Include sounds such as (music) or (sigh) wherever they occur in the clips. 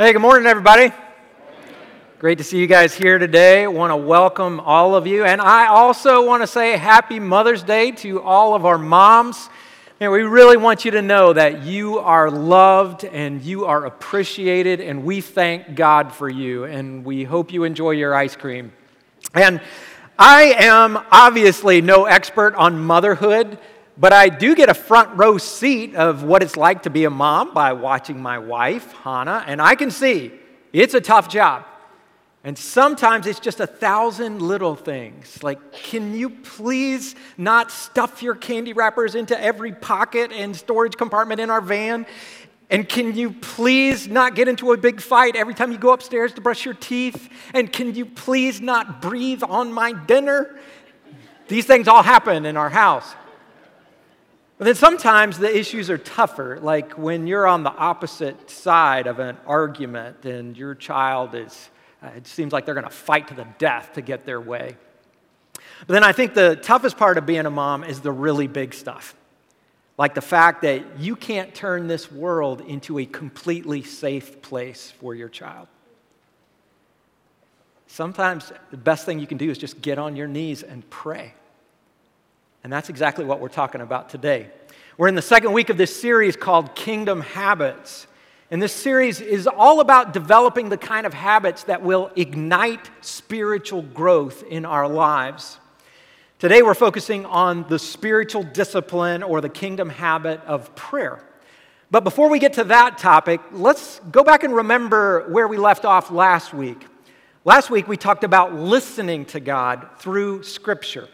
Hey, good morning, everybody. Great to see you guys here today. Want to welcome all of you. And I also want to say happy Mother's Day to all of our moms. And we really want you to know that you are loved and you are appreciated, and we thank God for you. And we hope you enjoy your ice cream. And I am obviously no expert on motherhood, but I do get a front row seat of what it's like to be a mom by watching my wife, Hannah, and I can see it's a tough job. And sometimes it's just a thousand little things. Like, can you please not stuff your candy wrappers into every pocket and storage compartment in our van? And can you please not get into a big fight every time you go upstairs to brush your teeth? And can you please not breathe on my dinner? These things all happen in our house. But then sometimes the issues are tougher, like when you're on the opposite side of an argument and your child is, uh, it seems like they're going to fight to the death to get their way. But then I think the toughest part of being a mom is the really big stuff, like the fact that you can't turn this world into a completely safe place for your child. Sometimes the best thing you can do is just get on your knees and pray. And that's exactly what we're talking about today. We're in the second week of this series called Kingdom Habits. And this series is all about developing the kind of habits that will ignite spiritual growth in our lives. Today, we're focusing on the spiritual discipline or the kingdom habit of prayer. But before we get to that topic, let's go back and remember where we left off last week. Last week, we talked about listening to God through Scripture.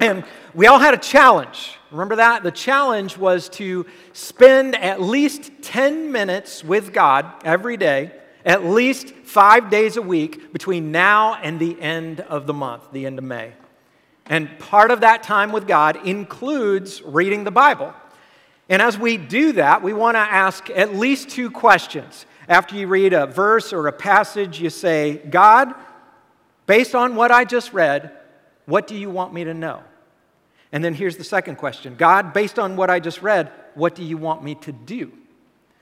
And we all had a challenge. Remember that? The challenge was to spend at least 10 minutes with God every day, at least five days a week between now and the end of the month, the end of May. And part of that time with God includes reading the Bible. And as we do that, we want to ask at least two questions. After you read a verse or a passage, you say, God, based on what I just read, what do you want me to know? And then here's the second question God, based on what I just read, what do you want me to do?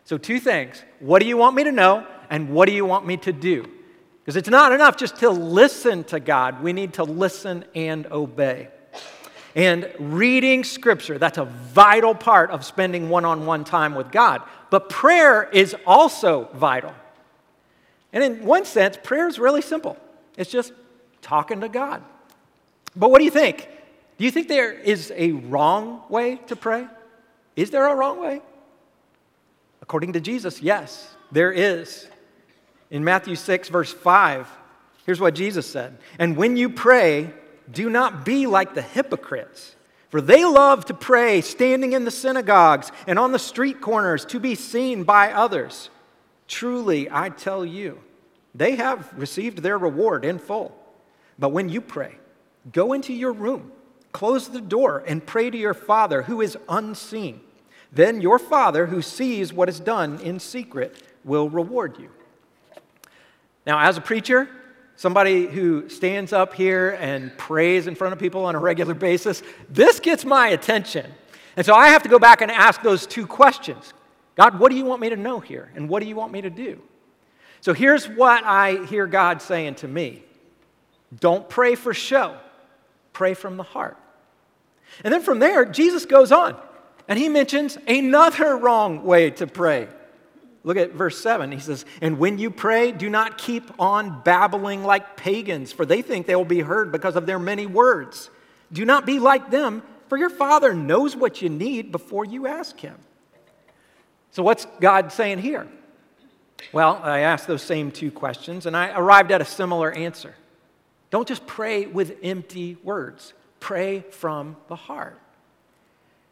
So, two things. What do you want me to know? And what do you want me to do? Because it's not enough just to listen to God, we need to listen and obey. And reading scripture, that's a vital part of spending one on one time with God. But prayer is also vital. And in one sense, prayer is really simple it's just talking to God. But what do you think? Do you think there is a wrong way to pray? Is there a wrong way? According to Jesus, yes, there is. In Matthew 6, verse 5, here's what Jesus said And when you pray, do not be like the hypocrites, for they love to pray standing in the synagogues and on the street corners to be seen by others. Truly, I tell you, they have received their reward in full. But when you pray, go into your room Close the door and pray to your Father who is unseen. Then your Father who sees what is done in secret will reward you. Now, as a preacher, somebody who stands up here and prays in front of people on a regular basis, this gets my attention. And so I have to go back and ask those two questions God, what do you want me to know here? And what do you want me to do? So here's what I hear God saying to me Don't pray for show, pray from the heart. And then from there, Jesus goes on and he mentions another wrong way to pray. Look at verse 7. He says, And when you pray, do not keep on babbling like pagans, for they think they will be heard because of their many words. Do not be like them, for your Father knows what you need before you ask Him. So, what's God saying here? Well, I asked those same two questions and I arrived at a similar answer. Don't just pray with empty words pray from the heart.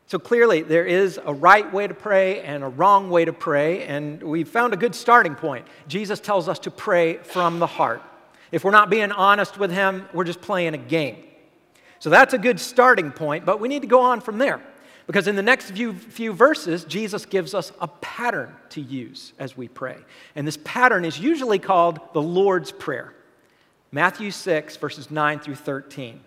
So clearly, there is a right way to pray and a wrong way to pray, and we found a good starting point. Jesus tells us to pray from the heart. If we're not being honest with Him, we're just playing a game. So that's a good starting point, but we need to go on from there. Because in the next few, few verses, Jesus gives us a pattern to use as we pray. And this pattern is usually called the Lord's Prayer. Matthew 6, verses 9 through 13.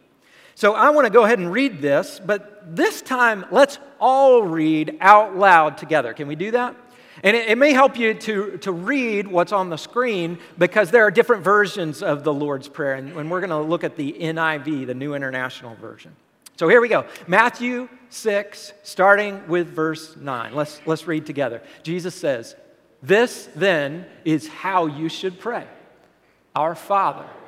So I want to go ahead and read this, but this time let's all read out loud together. Can we do that? And it, it, may help you to, to read what's on the screen because there are different versions of the Lord's Prayer. And, and we're going to look at the NIV, the New International Version. So here we go Matthew 6, starting with verse 9. Let's, let's read together. Jesus says, This then is how you should pray Our Father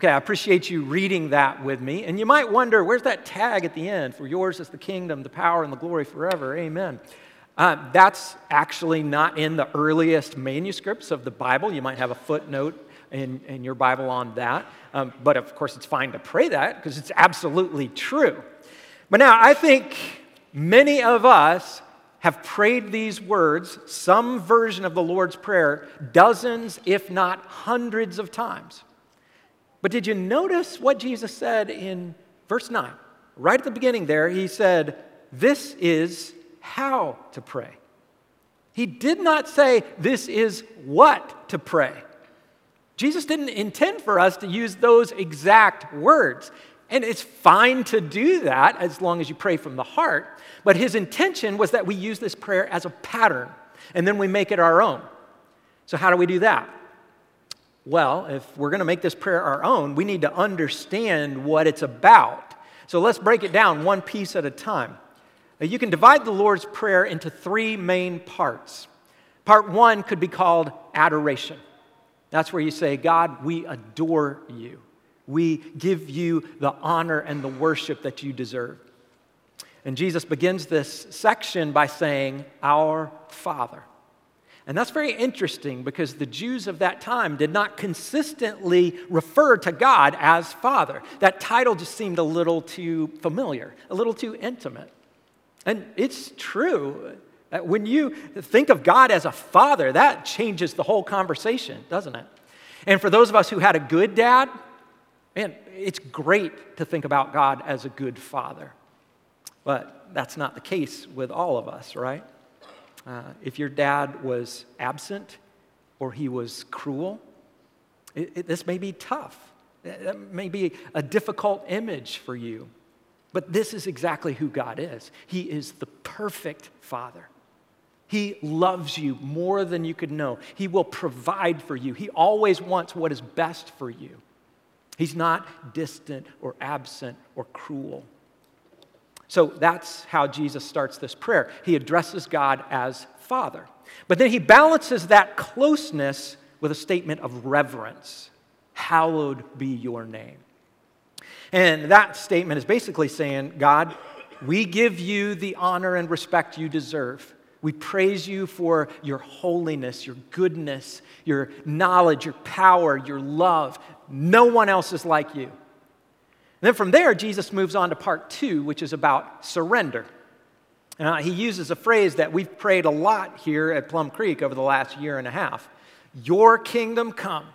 Okay, I appreciate you reading that with me. And you might wonder, where's that tag at the end? For yours is the kingdom, the power, and the glory forever. Amen. Uh, that's actually not in the earliest manuscripts of the Bible. You might have a footnote in, in your Bible on that. Um, but of course, it's fine to pray that because it's absolutely true. But now, I think many of us have prayed these words, some version of the Lord's Prayer, dozens, if not hundreds of times. But did you notice what Jesus said in verse 9? Right at the beginning there, he said, This is how to pray. He did not say, This is what to pray. Jesus didn't intend for us to use those exact words. And it's fine to do that as long as you pray from the heart. But his intention was that we use this prayer as a pattern and then we make it our own. So, how do we do that? Well, if we're going to make this prayer our own, we need to understand what it's about. So, let's break it down one piece at a time. You can divide the Lord's Prayer into three main parts. Part one could be called adoration. That's where you say, God, we adore you. We give you the honor and the worship that you deserve. And Jesus begins this section by saying, Our Father. And that's very interesting because the Jews of that time did not consistently refer to God as Father. That title just seemed a little too familiar, a little too intimate. And it's true. Uh, when you think of God as a father, that changes the whole conversation, doesn't it? And for those of us who had a good dad, man, it's great to think about God as a good father. But that's not the case with all of us, right? Uh, if your dad was absent or he was cruel, it, it, this may be tough. That may be a difficult image for you. But this is exactly who God is. He is the perfect father. He loves you more than you could know. He will provide for you. He always wants what is best for you. He's not distant or absent or cruel. So that's how Jesus starts this prayer. He addresses God as Father. But then he balances that closeness with a statement of reverence Hallowed be your name. And that statement is basically saying, God, we give you the honor and respect you deserve. We praise you for your holiness, your goodness, your knowledge, your power, your love. No one else is like you. Then from there, Jesus moves on to part two, which is about surrender. Uh, he uses a phrase that we've prayed a lot here at Plum Creek over the last year and a half Your kingdom come,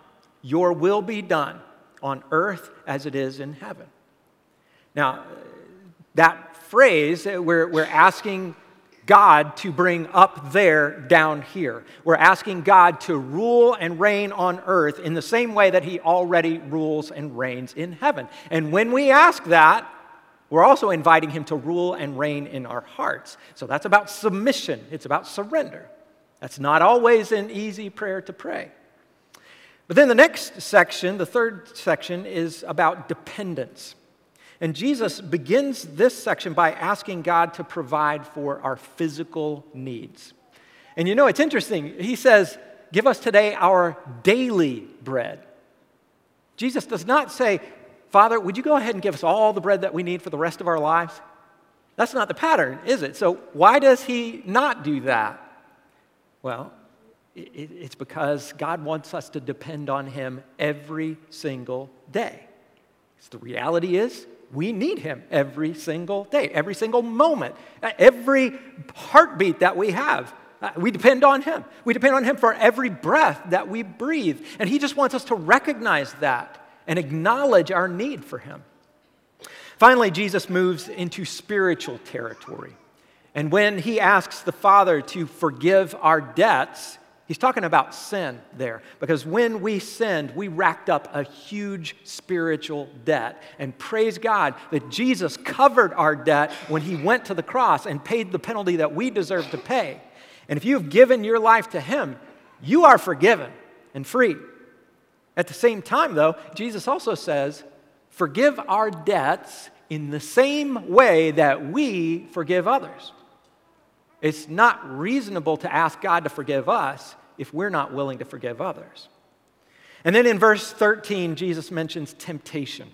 your will be done on earth as it is in heaven. Now, that phrase, we're, we're asking God to bring up there down here. We're asking God to rule and reign on earth in the same way that He already rules and reigns in heaven. And when we ask that, we're also inviting Him to rule and reign in our hearts. So that's about submission, it's about surrender. That's not always an easy prayer to pray. But then the next section, the third section, is about dependence. And Jesus begins this section by asking God to provide for our physical needs. And you know, it's interesting. He says, Give us today our daily bread. Jesus does not say, Father, would you go ahead and give us all the bread that we need for the rest of our lives? That's not the pattern, is it? So, why does he not do that? Well, it's because God wants us to depend on him every single day. The reality is, we need him every single day, every single moment, every heartbeat that we have. Uh, we depend on him. We depend on him for every breath that we breathe. And he just wants us to recognize that and acknowledge our need for Him. Finally, Jesus moves into spiritual territory. And when he asks the Father to forgive our debts, he's talking about sin there. Because when we sinned, we racked up a huge spiritual debt. And praise God that Jesus covered our debt when he went to the cross and paid the penalty that we deserve to pay. And if you've given your life to him, you are forgiven and free. At the same time, though, Jesus also says, Forgive our debts in the same way that we forgive others. It's not reasonable to ask God to forgive us if we're not willing to forgive others. And then in verse 13, Jesus mentions temptation.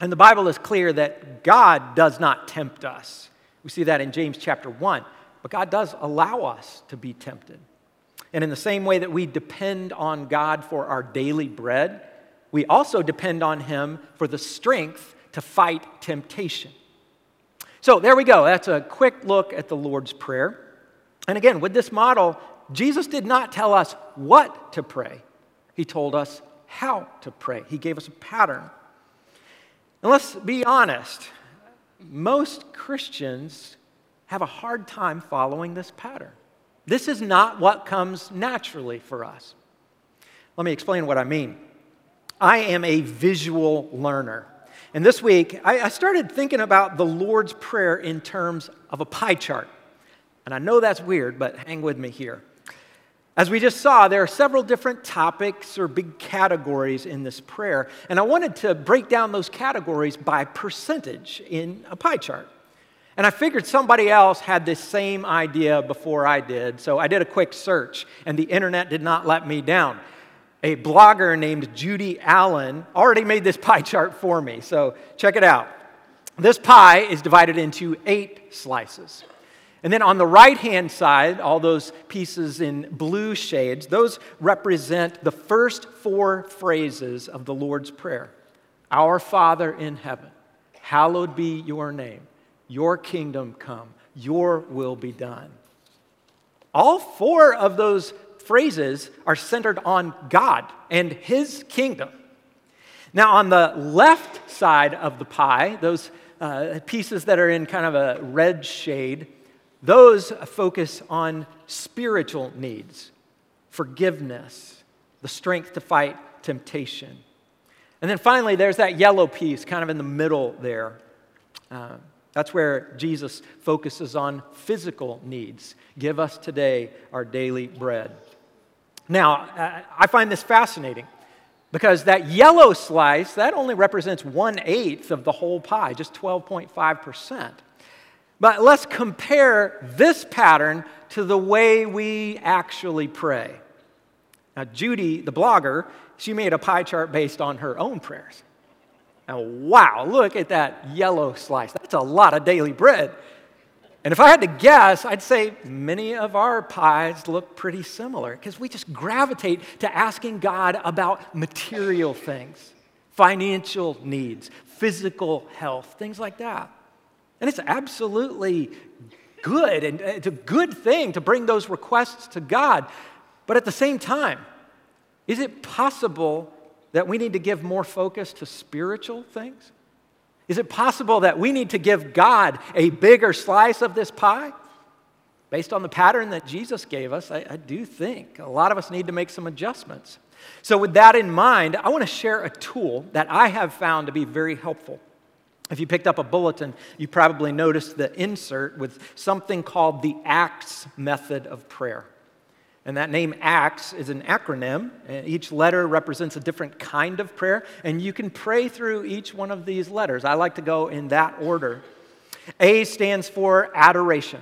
And the Bible is clear that God does not tempt us. We see that in James chapter 1. But God does allow us to be tempted. And in the same way that we depend on God for our daily bread, we also depend on Him for the strength to fight temptation. So there we go. That's a quick look at the Lord's Prayer. And again, with this model, Jesus did not tell us what to pray, He told us how to pray. He gave us a pattern. And let's be honest most Christians have a hard time following this pattern. This is not what comes naturally for us. Let me explain what I mean. I am a visual learner. And this week, I, I started thinking about the Lord's Prayer in terms of a pie chart. And I know that's weird, but hang with me here. As we just saw, there are several different topics or big categories in this prayer, and I wanted to break down those categories by percentage in a pie chart. And I figured somebody else had this same idea before I did, so I did a quick search, and the internet did not let me down a blogger named Judy Allen already made this pie chart for me. So check it out. This pie is divided into eight slices. And then on the right hand side, all those pieces in blue shades, those represent the first four phrases of the Lord's Prayer Our Father in heaven, hallowed be your name, your kingdom come, your will be done. All four of those phrases are centered on God and His kingdom. Now, on the left side of the pie, those uh, pieces that are in kind of a red shade, those focus on spiritual needs, forgiveness, the strength to fight temptation. And then finally, there's that yellow piece kind of in the middle there. Uh, that's where Jesus focuses on physical needs. Give us today our daily bread. Now, uh, I find this fascinating because that yellow slice, that only represents one eighth of the whole pie, just 12.5%. But let's compare this pattern to the way we actually pray. Now, Judy, the blogger, she made a pie chart based on her own prayers. Now, wow, look at that yellow slice. That's a lot of daily bread. And if I had to guess, I'd say many of our pies look pretty similar because we just gravitate to asking God about material things, financial needs, physical health, things like that. And it's absolutely good and uh, it's a good thing to bring those requests to God. But at the same time, is it possible that we need to give more focus to spiritual things? Is it possible that we need to give God a bigger slice of this pie? Based on the pattern that Jesus gave us, I, I, do think a lot of us need to make some adjustments. So, with that in mind, I want to share a tool that I have found to be very helpful. If you picked up a bulletin, you probably noticed the insert with something called the ACTS method of prayer. And that name ACTS is an acronym. And each letter represents a different kind of prayer, and you can pray through each one of these letters. I like to go in that order. A stands for adoration.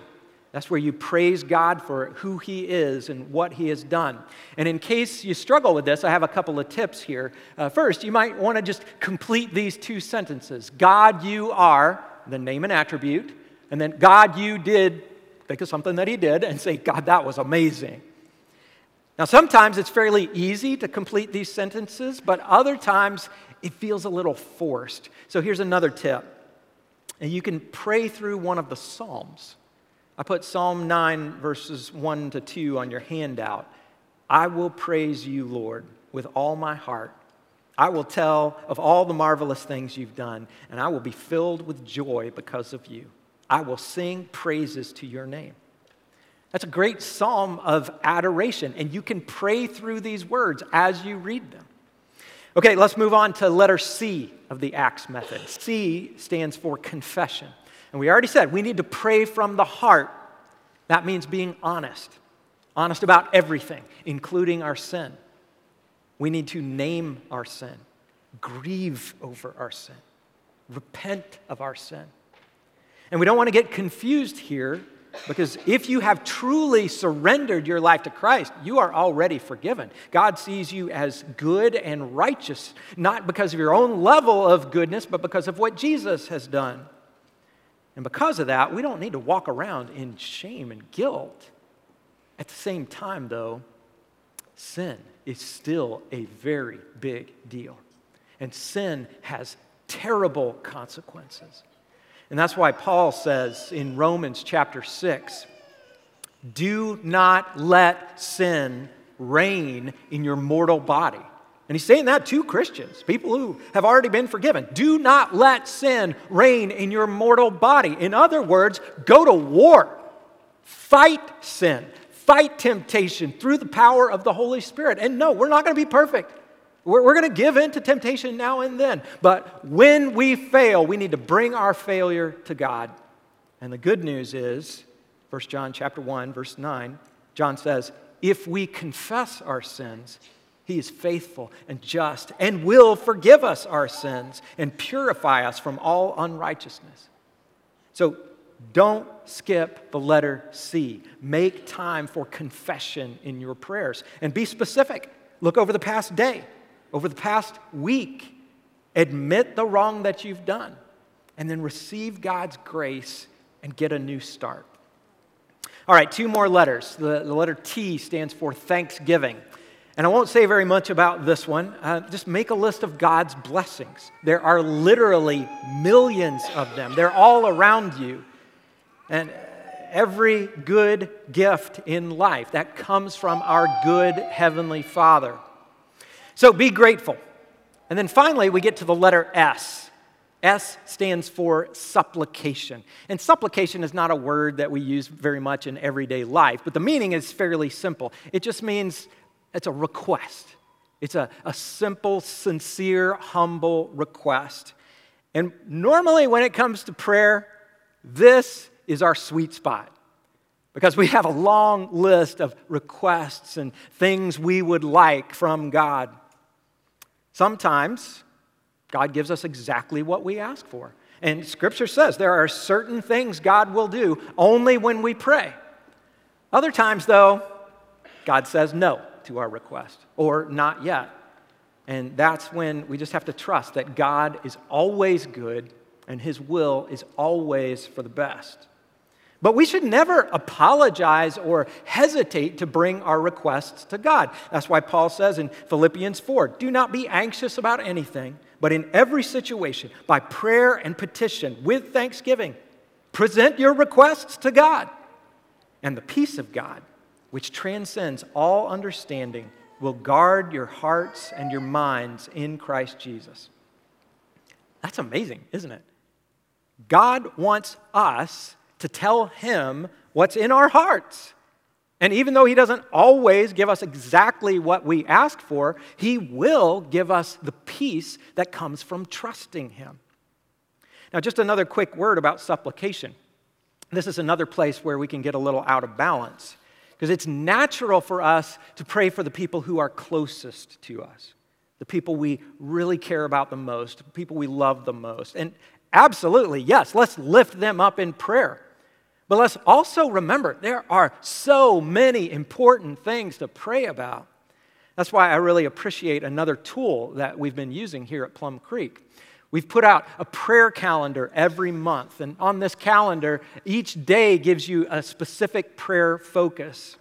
That's where you praise God for who He is and what He has done. And in case you struggle with this, I have a couple of tips here. Uh, first, you might want to just complete these two sentences God, you are, the name and attribute, and then God, you did, think of something that He did, and say, God, that was amazing. Now, sometimes it's fairly easy to complete these sentences, but other times it feels a little forced. So here's another tip. And you can pray through one of the Psalms. I put Psalm 9, verses 1 to 2 on your handout. I will praise you, Lord, with all my heart. I will tell of all the marvelous things you've done, and I will be filled with joy because of you. I will sing praises to your name. That's a great psalm of adoration, and you can pray through these words as you read them. Okay, let's move on to letter C of the Acts method. C stands for confession. And we already said we need to pray from the heart. That means being honest, honest about everything, including our sin. We need to name our sin, grieve over our sin, repent of our sin. And we don't want to get confused here because if you have truly surrendered your life to Christ, you are already forgiven. God sees you as good and righteous, not because of your own level of goodness, but because of what Jesus has done. And because of that, we don't need to walk around in shame and guilt. At the same time, though, sin is still a very big deal. And sin has terrible consequences. And that's why Paul says in Romans chapter 6 do not let sin reign in your mortal body. And he's saying that to Christians, people who have already been forgiven. Do not let sin reign in your mortal body. In other words, go to war. Fight sin. Fight temptation through the power of the Holy Spirit. And no, we're not going to be perfect. We're, we're going to give in to temptation now and then. But when we fail, we need to bring our failure to God. And the good news is, 1 John chapter 1, verse 9, John says, if we confess our sins, he is faithful and just and will forgive us our sins and purify us from all unrighteousness. So don't skip the letter C. Make time for confession in your prayers and be specific. Look over the past day over the past week, admit the wrong that you've done, and then receive God's grace and get a new start. All right, two more letters. The, the letter T stands for thanksgiving. And I won't say very much about this one. Uh, just make a list of God's blessings. There are literally millions of them, they're all around you. And every good gift in life that comes from our good Heavenly Father. So be grateful. And then finally, we get to the letter S. S stands for supplication. And supplication is not a word that we use very much in everyday life, but the meaning is fairly simple. It just means it's a request, it's a, a simple, sincere, humble request. And normally, when it comes to prayer, this is our sweet spot because we have a long list of requests and things we would like from God. Sometimes God gives us exactly what we ask for. And scripture says there are certain things God will do only when we pray. Other times, though, God says no to our request or not yet. And that's when we just have to trust that God is always good and his will is always for the best. But we should never apologize or hesitate to bring our requests to God. That's why Paul says in Philippians 4 do not be anxious about anything, but in every situation, by prayer and petition, with thanksgiving, present your requests to God. And the peace of God, which transcends all understanding, will guard your hearts and your minds in Christ Jesus. That's amazing, isn't it? God wants us to tell Him what's in our hearts. And even though He doesn't always give us exactly what we ask for, He will give us the peace that comes from trusting Him. Now, just another quick word about supplication. This is another place where we can get a little out of balance because it's natural for us to pray for the people who are closest to us, the people we really care about the most, the people we love the most. And absolutely, yes, let's lift them up in prayer. But let's also remember there are so many important things to pray about. That's why I really appreciate another tool that we've been using here at Plum Creek. We've put out a prayer calendar every month, and on this calendar, each day gives you a specific prayer focus.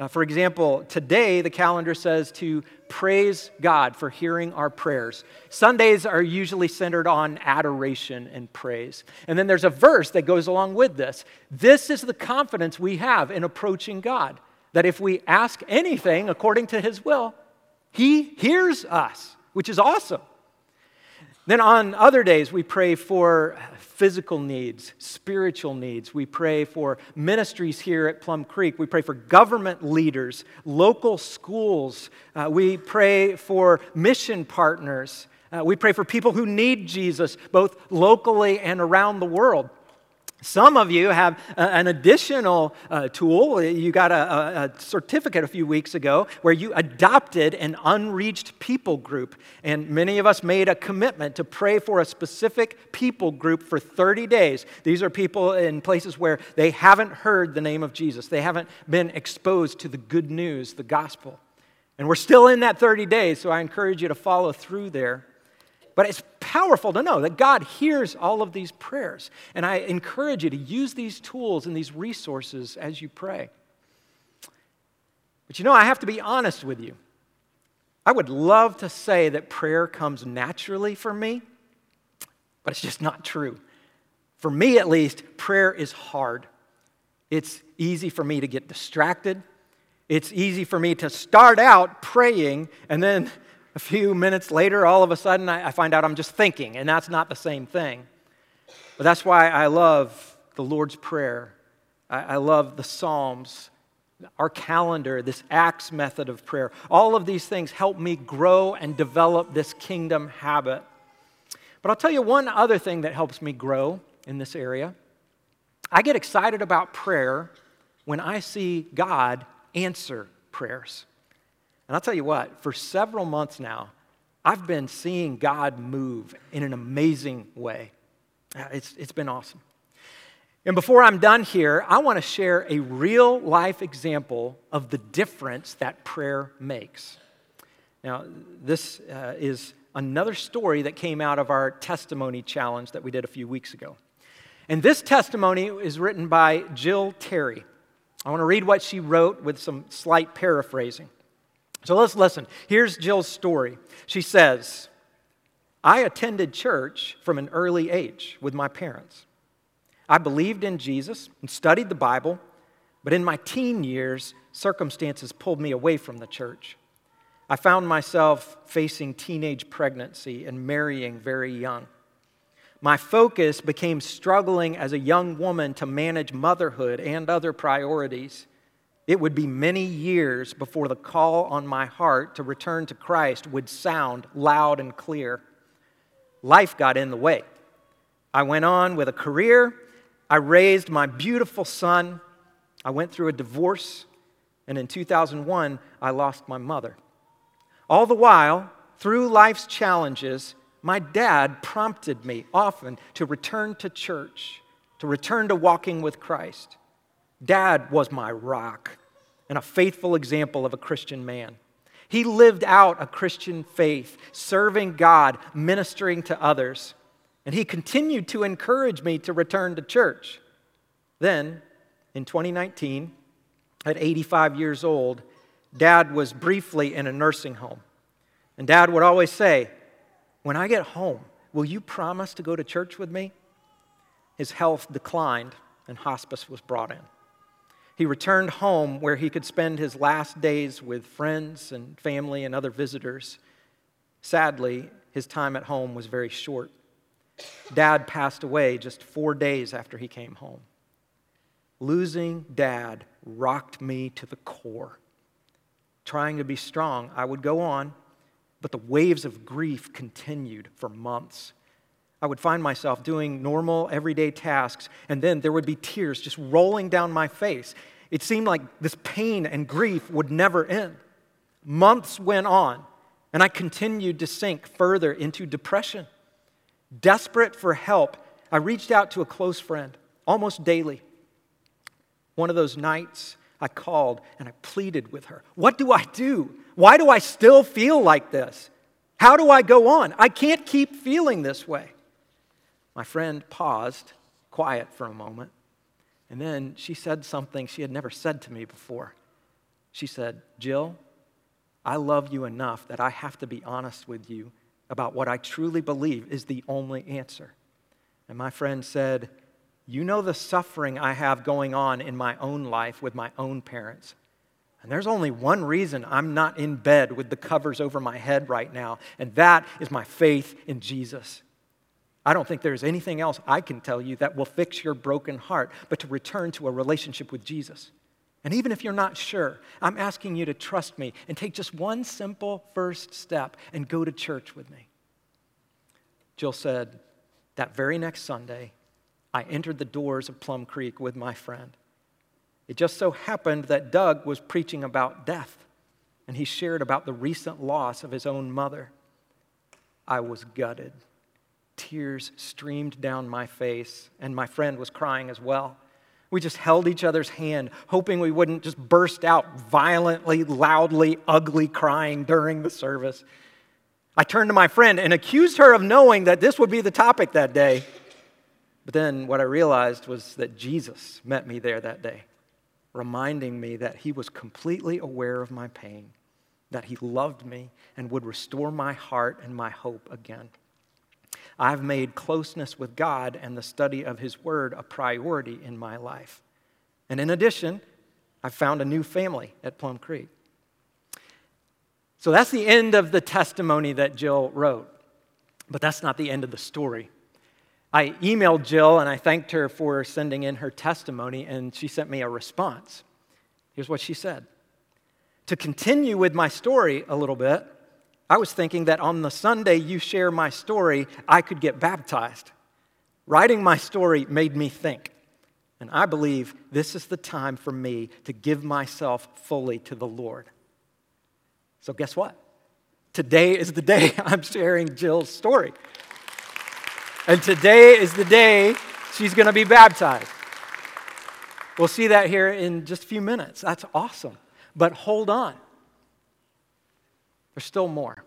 Uh, for example, today the calendar says to praise God for hearing our prayers. Sundays are usually centered on adoration and praise. And then there's a verse that goes along with this. This is the confidence we have in approaching God that if we ask anything according to his will, he hears us. which is awesome. Then on other days, we pray for physical needs, spiritual needs. We pray for ministries here at Plum Creek. We pray for government leaders, local schools. Uh, we pray for mission partners. Uh, we pray for people who need Jesus, both locally and around the world. Some of you have an additional uh, tool. You got a, certificate a few weeks ago where you adopted an unreached people group. And many of us made a commitment to pray for a specific people group for 30 days. These are people in places where they haven't heard the name of Jesus, they haven't been exposed to the good news, the gospel. And we're still in that 30 days, so I encourage you to follow through there. But it's powerful to know that God hears all of these prayers. And I encourage you to use these tools and these resources as you pray. But you know, I have to be honest with you. I would love to say that prayer comes naturally for me, but it's just not true. For me, at least, prayer is hard. It's easy for me to get distracted. It's easy for me to start out praying and then a few minutes later, all of a sudden, I, find out I'm just thinking, and that's not the same thing. But that's why I love the Lord's Prayer. I, I love the Psalms, our calendar, this Acts method of prayer. All of these things help me grow and develop this kingdom habit. But I'll tell you one other thing that helps me grow in this area. I get excited about prayer when I see God answer prayers. And I'll tell you what, for several months now, I've been seeing God move in an amazing way. Uh, it's, it's been awesome. And before I'm done here, I want to share a real life example of the difference that prayer makes. Now, this uh, is another story that came out of our testimony challenge that we did a few weeks ago. And this testimony is written by Jill Terry. I want to read what she wrote with some slight paraphrasing. So let's listen. Here's Jill's story. She says, I attended church from an early age with my parents. I believed in Jesus and studied the Bible, but in my teen years, circumstances pulled me away from the church. I found myself facing teenage pregnancy and marrying very young. My focus became struggling as a young woman to manage motherhood and other priorities. It would be many years before the call on my heart to return to Christ would sound loud and clear. Life got in the way. I went on with a career. I raised my beautiful son. I went through a divorce. And in 2001, I lost my mother. All the while, through life's challenges, my dad prompted me often to return to church, to return to walking with Christ. Dad was my rock and a faithful example of a Christian man. He lived out a Christian faith, serving God, ministering to others. And he continued to encourage me to return to church. Then, in 2019, at 85 years old, Dad was briefly in a nursing home. And Dad would always say, When I get home, will you promise to go to church with me? His health declined, and hospice was brought in. He returned home where he could spend his last days with friends and family and other visitors. Sadly, his time at home was very short. Dad passed away just four days after he came home. Losing dad rocked me to the core. Trying to be strong, I would go on, but the waves of grief continued for months. I would find myself doing normal, everyday tasks, and then there would be tears just rolling down my face. It seemed like this pain and grief would never end. Months went on, and I continued to sink further into depression. Desperate for help, I reached out to a close friend almost daily. One of those nights, I called and I pleaded with her. What do I do? Why do I still feel like this? How do I go on? I can't keep feeling this way. My friend paused, quiet for a moment, and then she said something she had never said to me before. She said, Jill, I love you enough that I have to be honest with you about what I truly believe is the only answer. And my friend said, You know the suffering I have going on in my own life with my own parents. And there's only one reason I'm not in bed with the covers over my head right now, and that is my faith in Jesus. I don't think there's anything else I can tell you that will fix your broken heart but to return to a relationship with Jesus. And even if you're not sure, I'm asking you to trust me and take just one simple first step and go to church with me. Jill said, That very next Sunday, I entered the doors of Plum Creek with my friend. It just so happened that Doug was preaching about death, and he shared about the recent loss of his own mother. I was gutted. Tears streamed down my face, and my friend was crying as well. We just held each other's hand, hoping we wouldn't just burst out violently, loudly, ugly crying during the service. I turned to my friend and accused her of knowing that this would be the topic that day. But then what I realized was that Jesus met me there that day reminding me that He was completely aware of my pain, that He loved me and would restore my heart and my hope again. I've made closeness with God and the study of His Word a priority in my life. And in addition, I've found a new family at Plum Creek. So that's the end of the testimony that Jill wrote. But that's not the end of the story. I emailed Jill and I thanked her for sending in her testimony, and she sent me a response. Here's what she said To continue with my story a little bit, I was thinking that on the Sunday you share my story, I could get baptized. Writing my story made me think. And I believe this is the time for me to give myself fully to the Lord. So, guess what? Today is the day (laughs) I'm sharing Jill's story. And today is the day she's going to be baptized. We'll see that here in just a few minutes. That's awesome. But hold on, there's still more.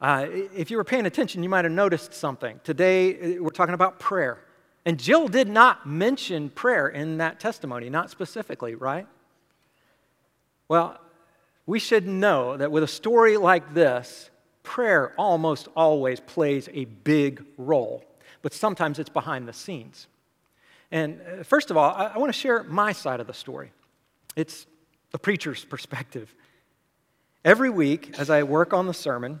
Uh, if you were paying attention, you might have noticed something. Today, uh, we're talking about prayer. And Jill did not mention prayer in that testimony, not specifically, right? Well, we should know that with a story like this, prayer almost always plays a big role, but sometimes it's behind the scenes. And uh, first of all, I, I want to share my side of the story. It's the preacher's (laughs) perspective. Every week, as I work on the sermon,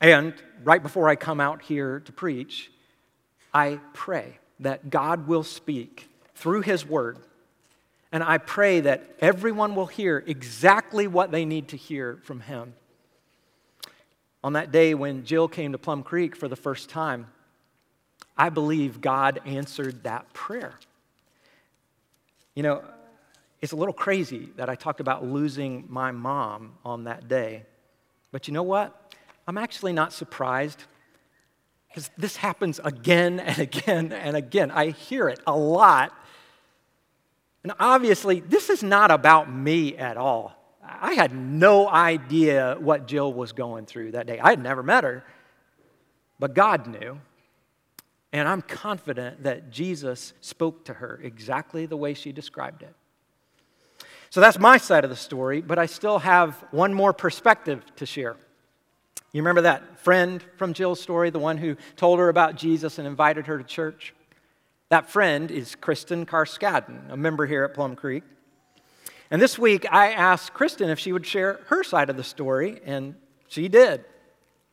and right before I come out here to preach, I pray that God will speak through His Word. And I pray that everyone will hear exactly what they need to hear from Him. On that day when Jill came to Plum Creek for the first time, I believe God answered that prayer. You know, it's a little crazy that I talked about losing my mom on that day. But you know what? I'm actually not surprised because this happens again and again and again. I hear it a lot. And obviously, this is not about me at all. I had no idea what Jill was going through that day. I had never met her, but God knew. And I'm confident that Jesus spoke to her exactly the way she described it. So that's my side of the story, but I still have one more perspective to share. You remember that friend from Jill's story, the one who told her about Jesus and invited her to church? That friend is Kristen Carskadden, a member here at Plum Creek. And this week, I asked Kristen if she would share her side of the story, and she did.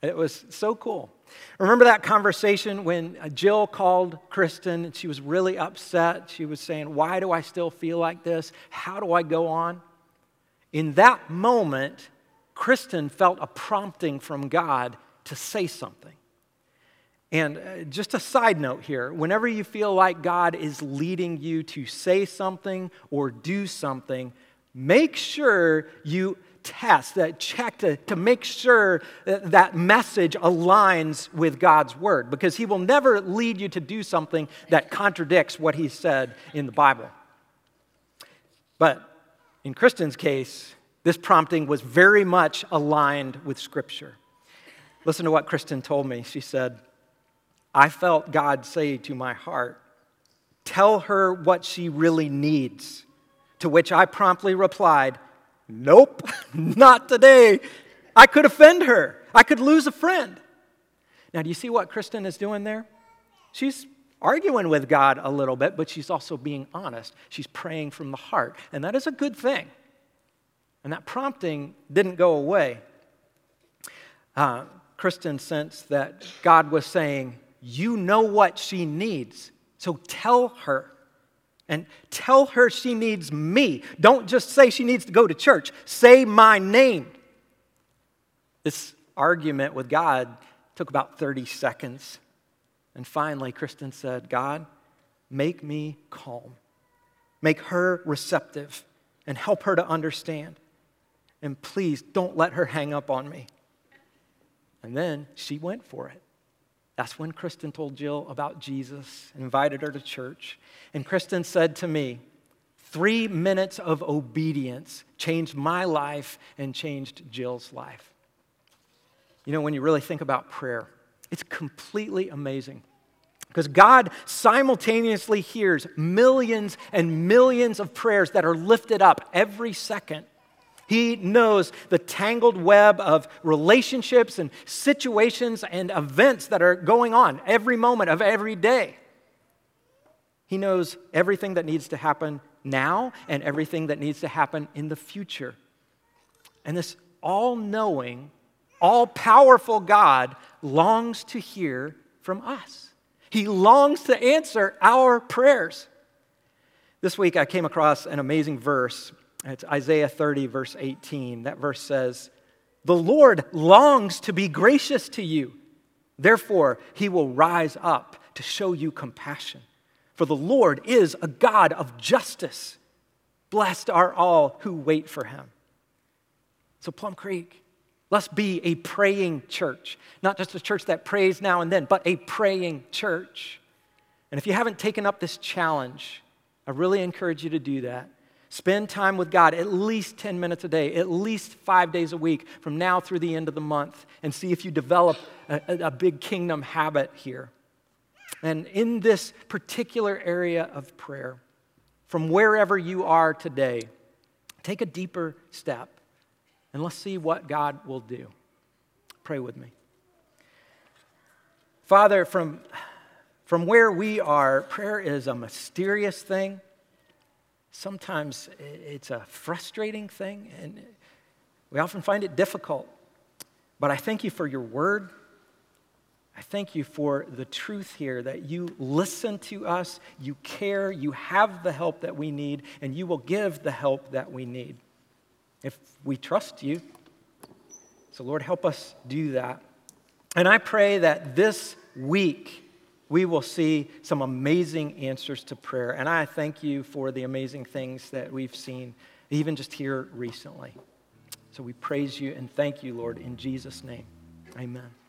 It was so cool. Remember that conversation when Jill called Kristen and she was really upset? She was saying, Why do I still feel like this? How do I go on? In that moment, Kristen felt a prompting from God to say something. And uh, just a side note here whenever you feel like God is leading you to say something or do something, make sure you test, that check to, to make sure that, that message aligns with God's word because He will never lead you to do something that contradicts what He said in the Bible. But in Kristen's case, this prompting was very much aligned with Scripture. Listen to what Kristen told me. She said, I felt God say to my heart, Tell her what she really needs. To which I promptly replied, Nope, (laughs) not today. I could offend her, I could lose a friend. Now, do you see what Kristen is doing there? She's arguing with God a little bit, but she's also being honest. She's praying from the heart, and that is a good thing. And that prompting didn't go away. Uh, Kristen sensed that God was saying, You know what she needs, so tell her. And tell her she needs me. Don't just say she needs to go to church, say my name. This argument with God took about 30 seconds. And finally, Kristen said, God, make me calm. Make her receptive and help her to understand. And please don't let her hang up on me. And then she went for it. That's when Kristen told Jill about Jesus and invited her to church. And Kristen said to me, Three minutes of obedience changed my life and changed Jill's life. You know, when you really think about prayer, it's completely amazing. Because God simultaneously hears millions and millions of prayers that are lifted up every second he knows the tangled web of relationships and situations and events that are going on every moment of every day. He knows everything that needs to happen now and everything that needs to happen in the future. And this all knowing, all powerful God longs to hear from us. He longs to answer our prayers. This week I came across an amazing verse it's Isaiah 30, verse 18. That verse says, The Lord longs to be gracious to you. Therefore, he will rise up to show you compassion. For the Lord is a God of justice. Blessed are all who wait for him. So, Plum Creek, let's be a praying church. Not just a church that prays now and then, but a praying church. And if you haven't taken up this challenge, I really encourage you to do that. Spend time with God at least 10 minutes a day, at least five days a week from now through the end of the month, and see if you develop a, a, big kingdom habit here. And in this particular area of prayer, from wherever you are today, take a deeper step and let's see what God will do. Pray with me. Father, from, from where we are, prayer is a mysterious thing. Sometimes it's a frustrating thing, and we often find it difficult. But I thank you for your word. I thank you for the truth here that you listen to us, you care, you have the help that we need, and you will give the help that we need if we trust you. So, Lord, help us do that. And I pray that this week, we will see some amazing answers to prayer. And I thank you for the amazing things that we've seen, even just here recently. So we praise you and thank you, Lord, in Jesus' name. Amen.